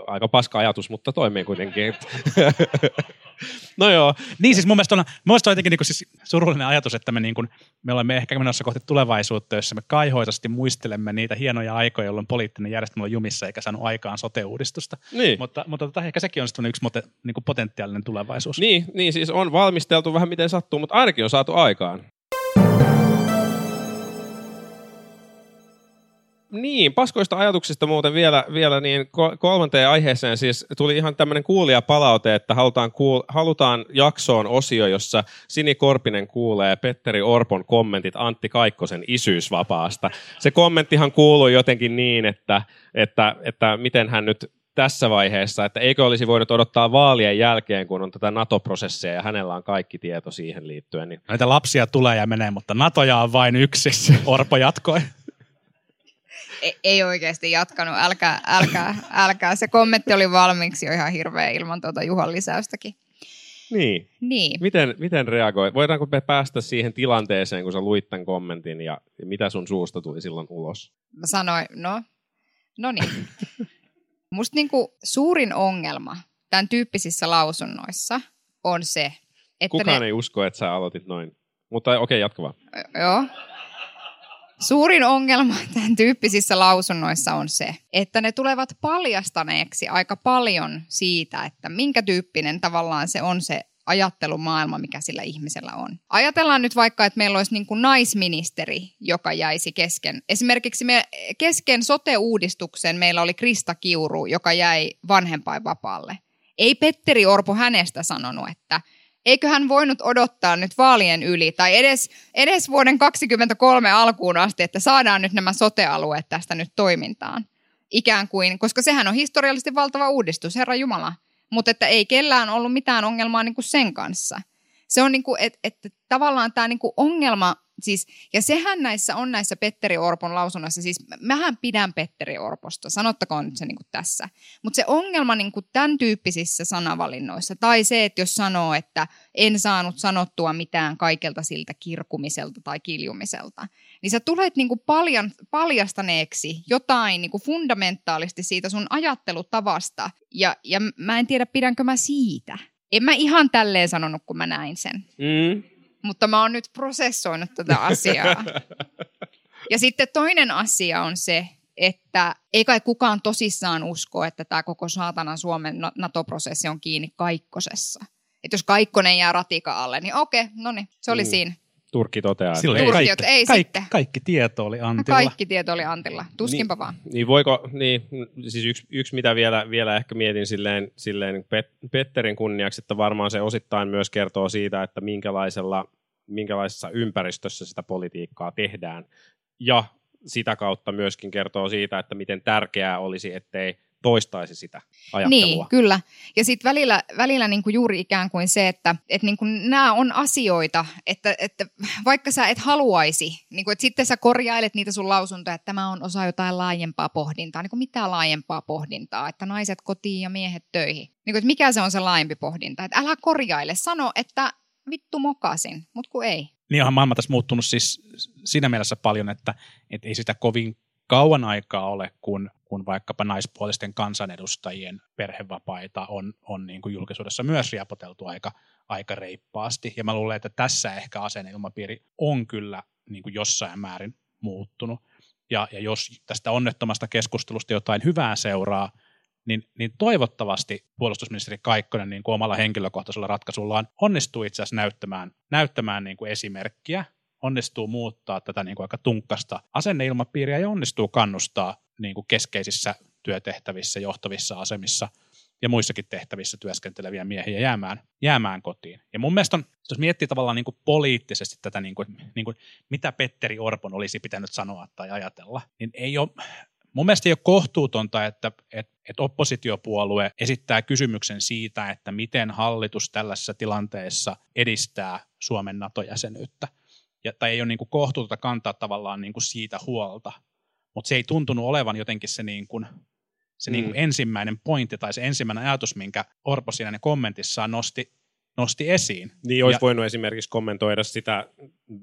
aika paska ajatus, mutta toimii kuitenkin. no joo, Niin siis mun mielestä on, mun mielestä on jotenkin niin siis surullinen ajatus, että me, niin kuin, me olemme ehkä menossa kohti tulevaisuutta, jossa me kaihoisasti muistelemme niitä hienoja aikoja, jolloin poliittinen järjestelmä on jumissa eikä saanut aikaan sote-uudistusta. niin. Mutta, mutta tota, ehkä sekin on yksi mote, niin kuin potentiaalinen tulevaisuus. Niin, niin, siis on valmisteltu vähän miten sattuu, mutta ainakin on saatu aikaan. Niin, paskoista ajatuksista muuten vielä, vielä niin ko- kolmanteen aiheeseen siis tuli ihan tämmöinen kuulijapalaute, että halutaan, kuul- halutaan jaksoon osio, jossa Sini Korpinen kuulee Petteri Orpon kommentit Antti Kaikkosen isyysvapaasta. Se kommenttihan kuului jotenkin niin, että, että, että miten hän nyt tässä vaiheessa, että eikö olisi voinut odottaa vaalien jälkeen, kun on tätä NATO-prosessia ja hänellä on kaikki tieto siihen liittyen. Niin Näitä lapsia tulee ja menee, mutta Natoja on vain yksi. Orpo jatkoi. Ei, ei oikeasti jatkanut, älkää, älkää, älkää. Se kommentti oli valmiiksi jo ihan hirveä ilman tuota Juhan lisäystäkin. Niin. Niin. Miten, miten reagoit? Voidaanko me päästä siihen tilanteeseen, kun sä luit tämän kommentin ja, ja mitä sun suusta tuli silloin ulos? Mä sanoin, no, no niin. Musta niinku suurin ongelma tämän tyyppisissä lausunnoissa on se, että Kukaan ne, ei usko, että sä aloitit noin. Mutta okei, okay, jatka vaan. Joo. Suurin ongelma tämän tyyppisissä lausunnoissa on se, että ne tulevat paljastaneeksi aika paljon siitä, että minkä tyyppinen tavallaan se on se ajattelumaailma, mikä sillä ihmisellä on. Ajatellaan nyt vaikka, että meillä olisi niin kuin naisministeri, joka jäisi kesken. Esimerkiksi me kesken sote-uudistuksen meillä oli Krista Kiuru, joka jäi vanhempainvapaalle. Ei Petteri Orpo hänestä sanonut, että eikö hän voinut odottaa nyt vaalien yli tai edes, edes vuoden 2023 alkuun asti, että saadaan nyt nämä sote-alueet tästä nyt toimintaan. Ikään kuin, koska sehän on historiallisesti valtava uudistus, Herra Jumala. Mutta että ei kellään ollut mitään ongelmaa niin kuin sen kanssa. Se on niin kuin, että, että tavallaan tämä niin kuin ongelma, siis, ja sehän näissä on näissä Petteri Orpon lausunnoissa, siis mähän pidän Petteri Orposta, sanottakoon nyt se niin kuin tässä. Mutta se ongelma niin kuin tämän tyyppisissä sanavalinnoissa, tai se, että jos sanoo, että en saanut sanottua mitään kaikelta siltä kirkumiselta tai kiljumiselta, niin sä tulet niin kuin paljan, paljastaneeksi jotain niin kuin fundamentaalisesti siitä sun ajattelutavasta, ja, ja mä en tiedä, pidänkö mä siitä. En mä ihan tälleen sanonut, kun mä näin sen. Mm. Mutta mä oon nyt prosessoinut tätä asiaa. Ja sitten toinen asia on se, että ei kai kukaan tosissaan usko, että tämä koko saatana Suomen NATO-prosessi on kiinni Kaikkosessa. Että jos Kaikkonen jää ratika alle, niin okei, no niin, se oli Mm. siinä. Turkki toteaa, että Silloin ei. Kaikki, että ei kaikki, sitten. kaikki tieto oli Antilla. Kaikki tieto oli Antilla. Tuskinpa Niin. vaan. Niin voiko, niin, siis yksi, yksi mitä vielä, vielä ehkä mietin silleen, silleen Pet, Petterin kunniaksi, että varmaan se osittain myös kertoo siitä, että minkälaisella, minkälaisessa ympäristössä sitä politiikkaa tehdään. Ja sitä kautta myöskin kertoo siitä, että miten tärkeää olisi, ettei toistaisi sitä ajattelua. Niin, kyllä. Ja sitten välillä, välillä niinku juuri ikään kuin se, että et niinku nämä on asioita, että, että vaikka sä et haluaisi, niinku, että sitten sä korjailet niitä sun lausuntoja, että tämä on osa jotain laajempaa pohdintaa, niinku mitä laajempaa pohdintaa, että naiset kotiin ja miehet töihin. Niinku, että mikä se on se laajempi pohdinta, että älä korjaile, sano, että vittu mokasin, mutta kun ei. Niin onhan maailma tässä muuttunut siis siinä mielessä paljon, että, että ei sitä kovin kauan aikaa ole, kun, kun vaikkapa naispuolisten kansanedustajien perhevapaita on, on niin kuin julkisuudessa myös riepoteltu aika, aika reippaasti. Ja mä luulen, että tässä ehkä asenneilmapiiri on kyllä niin kuin jossain määrin muuttunut. Ja, ja jos tästä onnettomasta keskustelusta jotain hyvää seuraa, niin, niin toivottavasti puolustusministeri Kaikkonen niin kuin omalla henkilökohtaisella ratkaisullaan onnistuu itse asiassa näyttämään, näyttämään niin kuin esimerkkiä, onnistuu muuttaa tätä niin kuin aika tunkkasta asenneilmapiiriä ja onnistuu kannustaa niin kuin keskeisissä työtehtävissä, johtavissa asemissa ja muissakin tehtävissä työskenteleviä miehiä jäämään, jäämään kotiin. Ja mun mielestä on, jos miettii tavallaan niin kuin poliittisesti tätä, niin kuin, niin kuin, mitä Petteri Orpon olisi pitänyt sanoa tai ajatella, niin ei ole, mun mielestä ei ole kohtuutonta, että, että, että oppositiopuolue esittää kysymyksen siitä, että miten hallitus tällaisessa tilanteessa edistää Suomen NATO-jäsenyyttä. Ja, tai ei ole niin kuin kohtuutonta kantaa tavallaan niin kuin siitä huolta, mutta se ei tuntunut olevan jotenkin se, niin kuin, se Mm. niin kuin ensimmäinen pointti tai se ensimmäinen ajatus, minkä Orpo siinä kommentissaan nosti, nosti esiin. Niin olisi Ja- voinut esimerkiksi kommentoida sitä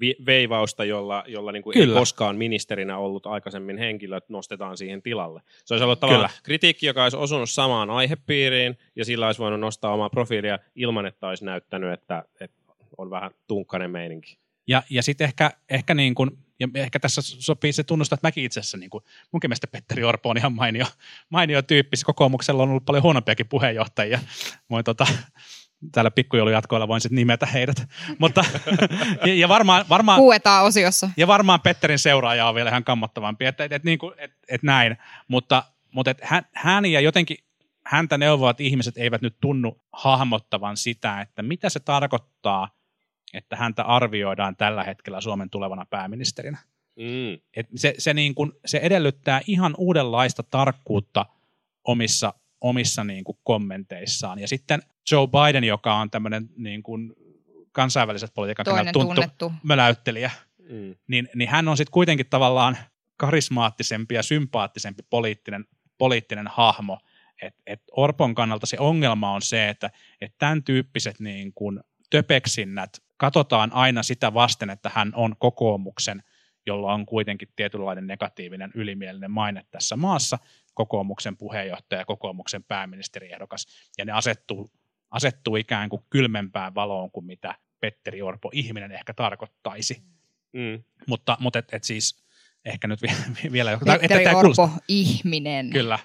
vi- veivausta, jolla, jolla niin kuin ei koskaan ministerinä ollut aikaisemmin henkilöt nostetaan siihen tilalle. Se olisi ollut tavallaan Kyllä. kritiikki, joka olisi osunut samaan aihepiiriin, ja sillä olisi voinut nostaa omaa profiilia ilman, että olisi näyttänyt, että, että on vähän tunkkainen meininki. Ja, ja sitten ehkä, ehkä, niin kun, ja ehkä tässä sopii se tunnustaa, että mäkin itse asiassa, niin kun, munkin mielestä Petteri Orpo on ihan mainio, mainio tyyppi. Kokoomuksella on ollut paljon huonompiakin puheenjohtajia. Voin tota, täällä pikkujoulujatkoilla voin sitten nimetä heidät. Mutta, ja, ja, varmaan, varmaan, Huuetaan osiossa. ja varmaan Petterin seuraaja on vielä ihan kammottavampi, että et, et, niin kuin, et, et näin. Mutta, mutta et hän, hän ja jotenkin häntä neuvovat ihmiset eivät nyt tunnu hahmottavan sitä, että mitä se tarkoittaa, että häntä arvioidaan tällä hetkellä Suomen tulevana pääministerinä. Mm. Et se, se, niin kuin, se edellyttää ihan uudenlaista tarkkuutta omissa, omissa niin kuin kommenteissaan. Ja sitten Joe Biden, joka on tämmöinen niin kuin kansainväliset politiikan kannalta tunnettu. möläyttelijä, Mm. niin, niin hän on sitten kuitenkin tavallaan karismaattisempi ja sympaattisempi poliittinen, poliittinen hahmo. Et, et Orpon kannalta se ongelma on se, että et tämän tyyppiset niin kuin töpeksinnät katsotaan aina sitä vasten, että hän on kokoomuksen, jolla on kuitenkin tietynlainen negatiivinen ylimielinen maine tässä maassa, kokoomuksen puheenjohtaja, kokoomuksen pääministeriehdokas, ja ne asettuu, asettuu ikään kuin kylmempään valoon kuin mitä Petteri Orpo ihminen ehkä tarkoittaisi. Mm. Mutta, mutta et, et siis ehkä nyt vi- vielä... Petteri tää Orpo, kuulostaa- ihminen. Kyllä,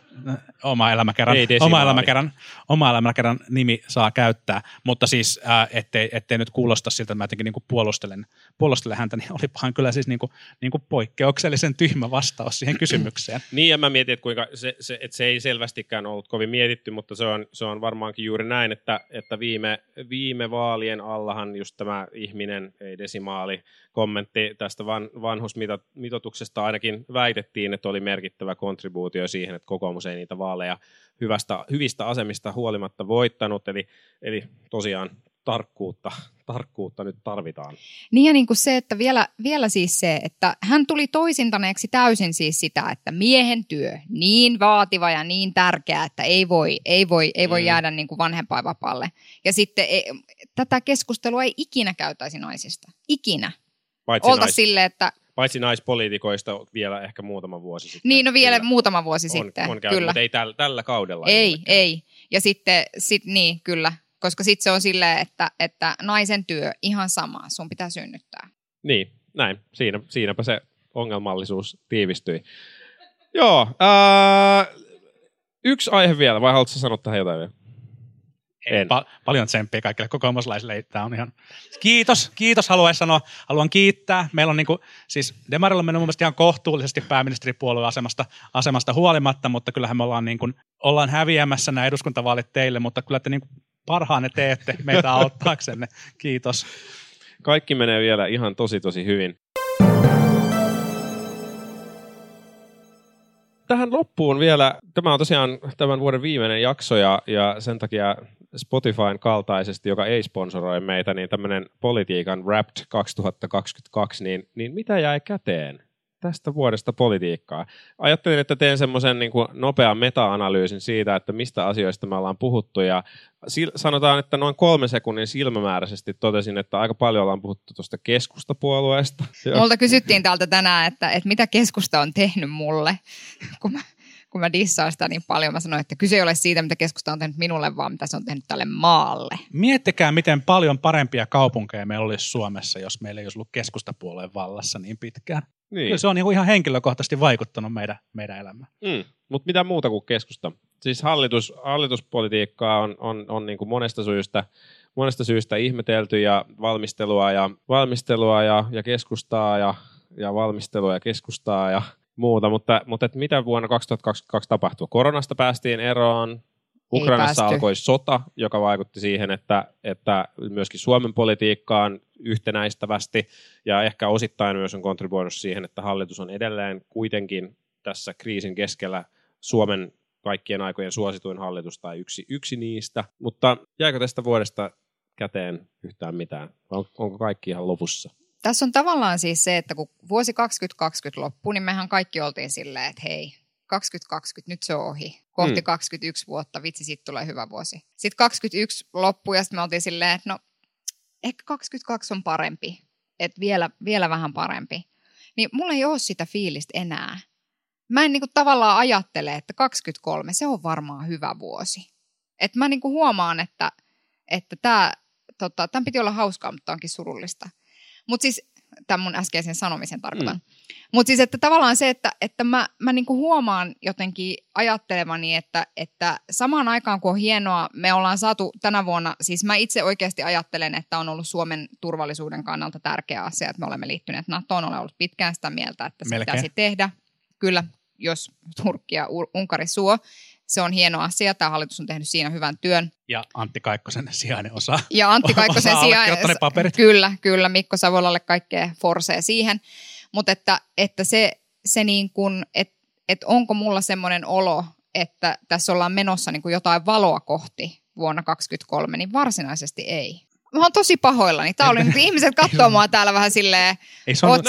oma elämäkerran, oma elämäkerran, oma elämäkerran nimi saa käyttää, mutta siis ää, ettei, ettei nyt kuulosta siltä, että mä jotenkin niin puolustelen, puolustelen häntä, niin olipahan kyllä siis niin kuin, niin kuin poikkeuksellisen tyhmä vastaus siihen kysymykseen. Niin, ja mä mietin, että, kuinka se, se, että se ei selvästikään ollut kovin mietitty, mutta se on, se on varmaankin juuri näin, että, että viime, viime vaalien allahan just tämä ihminen, ei desimaali, kommentti tästä van, vanhusmitoituksesta ainakin väitettiin, että oli merkittävä kontribuutio siihen, että kokoomus ei niitä vaaleja hyvästä, hyvistä asemista huolimatta voittanut, eli, eli tosiaan tarkkuutta, tarkkuutta nyt tarvitaan. Niin ja niin kuin se, että vielä, vielä siis se, että hän tuli toisintaneeksi täysin siis sitä, että miehen työ niin vaativa ja niin tärkeä, että ei voi, ei voi, ei voi Mm. jäädä niin kuin vanhempainvapaalle. Ja sitten ei, tätä keskustelua ei ikinä käytäisi naisista. Ikinä. Paitsi, Olta nais, silleen, että paitsi naispoliitikoista vielä ehkä muutama vuosi sitten. niin no vielä Kyllä. muutama vuosi on, sitten. on käynyt, kyllä. mutta ei tällä, tällä kaudella. Ei, käynyt. ei. Ja sitten, sit, niin, kyllä. Koska sitten se on silleen, että, että naisen työ ihan sama, sun pitää synnyttää. Niin, näin. Siinä, siinäpä se ongelmallisuus tiivistyi. Joo. Ää, yksi aihe vielä, vai haluatko sanoa tähän jotain vielä? En. Pa- paljon tsemppiä kaikille kokoomuslaisille. Tämä on ihan... Kiitos, kiitos haluaisin sanoa. Haluan kiittää. Meillä on niinku, siis Demarilla on mennyt mun mielestä ihan kohtuullisesti pääministeripuolueen asemasta, asemasta huolimatta, mutta kyllähän me ollaan, niinku, ollaan häviämässä nämä eduskuntavaalit teille, mutta kyllä te niinku parhaanne teette meitä auttaaksenne. Kiitos. Kaikki menee vielä ihan tosi tosi hyvin. Tähän loppuun vielä, tämä on tosiaan tämän vuoden viimeinen jakso ja, ja sen takia Spotifyn kaltaisesti, joka ei sponsoroi meitä, niin tämmöinen politiikan Wrapped 2022, niin, niin mitä jäi käteen tästä vuodesta politiikkaa? Ajattelin, että teen semmoisen niin kuin nopean meta-analyysin siitä, että mistä asioista me ollaan puhuttu ja sil- sanotaan, että noin kolme sekunnin silmämääräisesti totesin, että aika paljon ollaan puhuttu tuosta keskustapuolueesta. Multa kysyttiin täältä tänään, että, että mitä keskusta on tehnyt mulle, kun mä, kun mä dissaan sitä niin paljon. Mä sanoin, että kyse ei ole siitä, mitä keskusta on tehnyt minulle, vaan mitä se on tehnyt tälle maalle. Miettikää, miten paljon parempia kaupunkeja meillä olisi Suomessa, jos meillä ei olisi ollut keskustapuolueen vallassa niin pitkään. Niin. Kyllä se on niinku ihan henkilökohtaisesti vaikuttanut meidän, meidän elämään. Mm. Mutta mitä muuta kuin keskusta? Siis hallitus, hallituspolitiikkaa on, on, on niin kuin monesta syystä monesta syystä ihmetelty ja valmistelua ja, valmistelua ja, ja keskustaa ja, ja valmistelua ja keskustaa ja muuta, mutta, mutta et mitä vuonna 2022 tapahtui? Koronasta päästiin eroon, Ukrainassa alkoi sota, joka vaikutti siihen, että, että myöskin Suomen politiikkaan yhtenäistävästi ja ehkä osittain myös on kontribuoinut siihen, että hallitus on edelleen kuitenkin tässä kriisin keskellä Suomen kaikkien aikojen suosituin hallitus tai yksi, yksi niistä. Mutta jääkö tästä vuodesta käteen yhtään mitään? On, onko kaikki ihan lopussa? Tässä on tavallaan siis se, että kun vuosi 2020 loppui, niin mehän kaikki oltiin silleen, että hei, 2020, nyt se on ohi. Kohti Mm. mm. 21 vuotta, vitsi, siitä tulee hyvä vuosi. Sitten 21 loppui ja sitten me oltiin silleen, että no, ehkä 22 on parempi. Että vielä, vielä vähän parempi. Niin mulla ei ole sitä fiilistä enää. Mä en niinku tavallaan ajattele, että 23, se on varmaan hyvä vuosi. Että mä niinku huomaan, että, että tämä, tota, tämän piti olla hauskaa, mutta onkin surullista. Mutta siis, tämän mun äskeisen sanomisen tarkoitan. Mm. Mutta siis, että tavallaan se, että, että mä, mä niinku huomaan jotenkin ajattelevani, että, että samaan aikaan kun on hienoa, me ollaan saatu tänä vuonna, siis mä itse oikeasti ajattelen, että on ollut Suomen turvallisuuden kannalta tärkeä asia, että me olemme liittyneet NATOon, olen ollut pitkään sitä mieltä, että se Melkein. pitäisi tehdä. Kyllä, jos Turkki ja Unkari suo, se on hieno asia, tämä hallitus on tehnyt siinä hyvän työn. Ja Antti Kaikkosen sijainen osa. Ja Antti Kaikkosen paperit. Kyllä, kyllä. Mikko Savolalle kaikkea forsee siihen. Mutta että, että se, se niin kuin, että, että onko mulla semmoinen olo, että tässä ollaan menossa niin kuin jotain valoa kohti vuonna 2023, niin varsinaisesti ei. Mä oon tosi pahoillani. Tää oli, nyt ihmiset katsoo mua täällä vähän silleen Ei se on,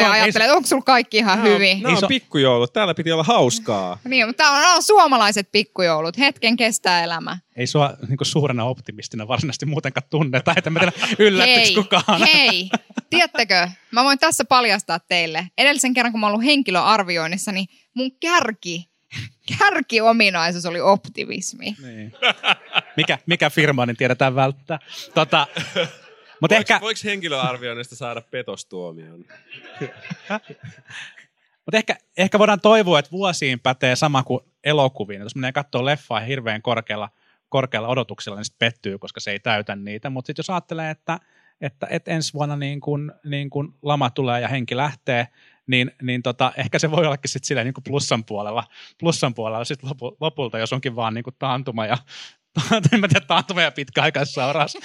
ja ajattelee, että onko sulla kaikki ihan on- hyvin. Nämä on pikkujoulut, täällä piti olla hauskaa. Niin, mutta tää on, nämä on suomalaiset pikkujoulut. Hetken kestää elämä. ei sua niin suurena optimistina varsinaisesti muutenkaan tunneta, että mä hei, kukaan. hei, tiedättekö, mä voin tässä paljastaa teille. Edellisen kerran, kun mä oon ollut henkilöarvioinnissa, niin mun kärki, kärkiominaisuus oli optimismi. Niin. Mikä, mikä firma, niin tiedetään välttää. Tota, mutta ehkä, Voiko henkilöarvioinnista saada petostuomion? Mutta ehkä, ehkä voidaan toivoa, että vuosiin pätee sama kuin elokuviin. Jos menee katsoa leffaa hirveän korkealla, korkealla odotuksella, niin sitten pettyy, koska se ei täytä niitä. Mutta sitten jos ajattelee, että, että, että ensi vuonna niin kun, niin kun lama tulee ja henki lähtee, niin, niin tota, ehkä se voi ollakin sitten silleen niin plussan puolella, plussan puolella sit lopu, lopulta, jos onkin vaan niin kuin taantuma ja, en mä tiedä, taantuma ja pitkäaikaissairaus.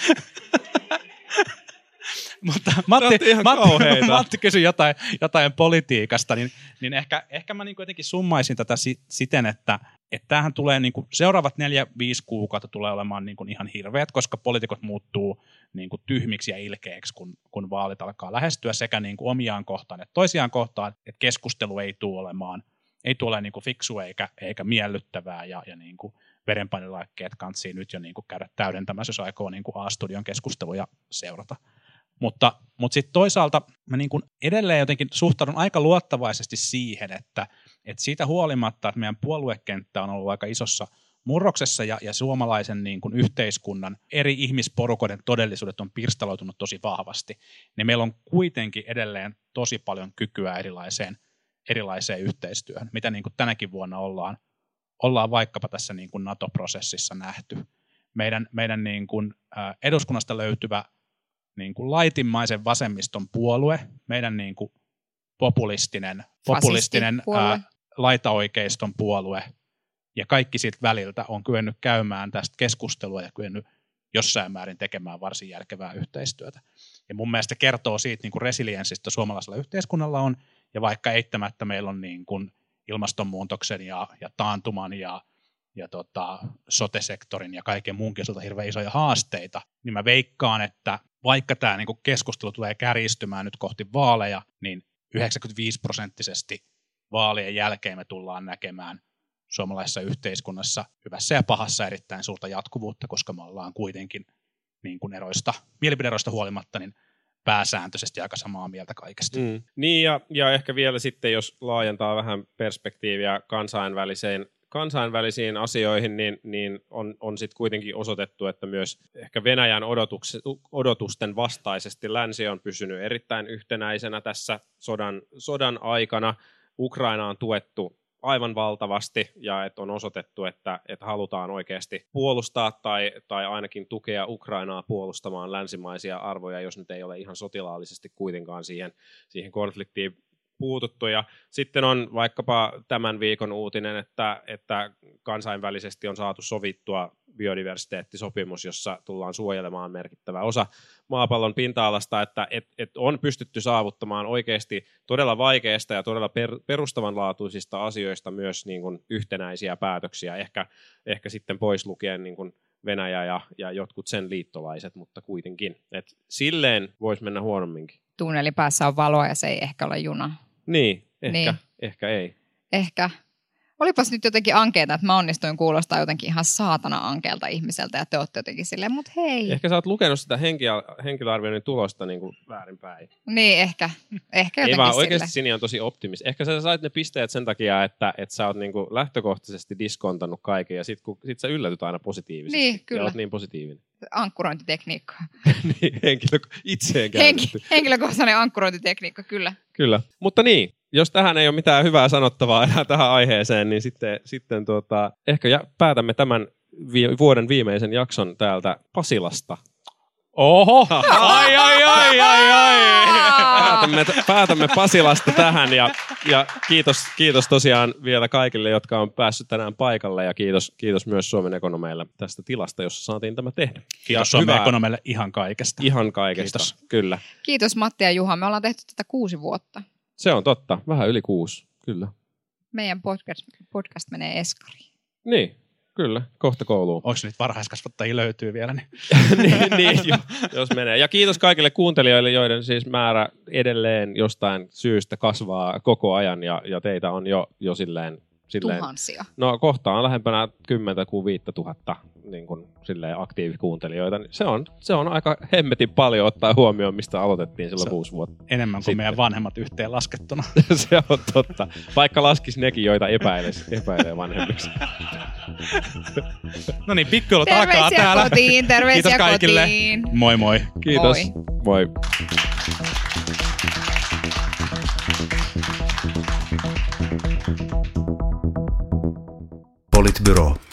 Mutta Matti, Matti, kauheita. Matti kysyi jotain, jotain politiikasta, niin, niin ehkä, ehkä mä niin jotenkin summaisin tätä si, siten, että että tämähän tulee niin kuin, seuraavat neljä, viisi kuukautta tulee olemaan niin kuin ihan hirveät, koska poliitikot muuttuu niin kuin tyhmiksi ja ilkeiksi, kun, kun vaalit alkaa lähestyä sekä niin kuin omiaan kohtaan että toisiaan kohtaan, että keskustelu ei tule olemaan, ei tule niin kuin fiksu eikä, eikä miellyttävää ja, ja niin kuin verenpainelääkkeet kantsii nyt jo niin kuin käydä täydentämässä, jos aikoo niin kuin A-studion keskusteluja seurata. Mutta, mutta sitten toisaalta mä niin kuin edelleen jotenkin suhtaudun aika luottavaisesti siihen, että, että siitä huolimatta, että meidän puoluekenttä on ollut aika isossa murroksessa ja, ja suomalaisen niin kuin yhteiskunnan eri ihmisporukoiden todellisuudet on pirstaloitunut tosi vahvasti, niin meillä on kuitenkin edelleen tosi paljon kykyä erilaiseen erilaiseen yhteistyöhön, mitä niin kuin tänäkin vuonna ollaan, ollaan vaikkapa tässä niin kuin NATO-prosessissa nähty. Meidän, meidän niin kuin, eduskunnasta löytyvä niin kuin laitimmaisen vasemmiston puolue, meidän niin kuin populistinen, populistinen ää, laitaoikeiston puolue ja kaikki siitä väliltä on kyennyt käymään tästä keskustelua ja kyennyt jossain määrin tekemään varsin järkevää yhteistyötä. Ja mun mielestä kertoo siitä niin kuin resilienssistä suomalaisella yhteiskunnalla on, ja vaikka eittämättä meillä on niin kuin ilmastonmuutoksen ja, ja taantuman ja, ja tota, sote-sektorin ja kaiken muunkin osalta hirveän isoja haasteita, niin mä veikkaan, että vaikka tämä niin kuin keskustelu tulee kärjistymään nyt kohti vaaleja, niin 95 prosenttisesti vaalien jälkeen me tullaan näkemään suomalaisessa yhteiskunnassa hyvässä ja pahassa erittäin suurta jatkuvuutta, koska me ollaan kuitenkin niin kuin eroista, mielipideroista huolimatta, niin pääsääntöisesti aika samaa mieltä kaikesta. Mm. Niin, ja, ja ehkä vielä sitten, jos laajentaa vähän perspektiiviä kansainväliseen, kansainvälisiin asioihin, niin, niin on, on sitten kuitenkin osoitettu, että myös ehkä Venäjän odotuks, odotusten vastaisesti länsi on pysynyt erittäin yhtenäisenä tässä sodan, sodan aikana. Ukraina on tuettu aivan valtavasti ja että on osoitettu, että, että halutaan oikeasti puolustaa tai, tai ainakin tukea Ukrainaa puolustamaan länsimaisia arvoja, jos nyt ei ole ihan sotilaallisesti kuitenkaan siihen, siihen konfliktiin puututtu. Ja sitten on vaikkapa tämän viikon uutinen, että, että kansainvälisesti on saatu sovittua biodiversiteettisopimus, jossa tullaan suojelemaan merkittävä osa maapallon pinta-alasta, että et, et on pystytty saavuttamaan oikeasti todella vaikeista ja todella per, perustavanlaatuisista asioista myös niin kuin yhtenäisiä päätöksiä, ehkä, ehkä sitten pois lukien niin kuin Venäjä ja, ja jotkut sen liittolaiset, mutta kuitenkin. Et silleen voisi mennä huonomminkin. Tunnelin päässä on valoa ja se ei ehkä ole juna. Niin, ehkä, Niin. ehkä ei. Ehkä. Olipas nyt jotenkin ankeeta, että mä onnistuin kuulostaa jotenkin ihan saatana ankeelta ihmiseltä ja te olette jotenkin silleen, mutta hei. Ehkä sä oot lukenut sitä henkilö- henkilöarvioinnin tulosta niin kuin väärinpäin. Niin, ehkä. Ehkä Ei jotenkin vaan sille. oikeasti Sini on tosi optimis. Ehkä sä sait ne pisteet sen takia, että, että sä oot niinku lähtökohtaisesti diskontannut kaiken ja sit, kun, sit sä yllätyt aina positiivisesti. Niin, kyllä. Ja oot niin positiivinen. Ankkurointitekniikka. niin, henkilö, itseen käytetty. henkilökohtainen ankkurointitekniikka, kyllä. Kyllä. Mutta niin, jos tähän ei ole mitään hyvää sanottavaa enää tähän aiheeseen, niin sitten, sitten tuota, ehkä ja päätämme tämän vi- vuoden viimeisen jakson täältä Pasilasta. Oho! Ai, ai, ai, ai, ai! Päätämme, päätämme Pasilasta tähän ja, ja kiitos, kiitos tosiaan vielä kaikille, jotka on päässyt tänään paikalle ja kiitos, kiitos myös Suomen ekonomeille tästä tilasta, jossa saatiin tämä tehdä. Kiitos Ja Suomen hyvää- ekonomille ihan kaikesta. Ihan kaikesta, Kiitos. kyllä. Kiitos Matti ja Juha, me ollaan tehty tätä kuusi vuotta. Se on totta, vähän yli kuusi, kyllä. Meidän podcast, podcast menee eskariin. Niin, kyllä, kohta kouluun. Onko niitä varhaiskasvattajia löytyy vielä? Niin? niin, niin jo, jos menee. Ja kiitos kaikille kuuntelijoille, joiden siis määrä edelleen jostain syystä kasvaa koko ajan ja, ja teitä on jo, jo silleen, silleen Tuhansia. No kohta on lähempänä 10 kuin 5 tuhatta niin kuin, silleen aktiivikuuntelijoita. niin Se on, se on aika hemmetin paljon ottaa huomioon, mistä aloitettiin silloin Se- kuusi vuotta. Enemmän kuin Sitten. meidän vanhemmat yhteen laskettuna. se on totta. Vaikka laskisi nekin, joita epäiles, epäilee vanhemmiksi. No niin, pikkuilut alkaa Terveisiä täällä. kotiin, terveisiä Kiitos kaikille. kotiin. Moi moi. Kiitos. Moi. Moi. Politbyro.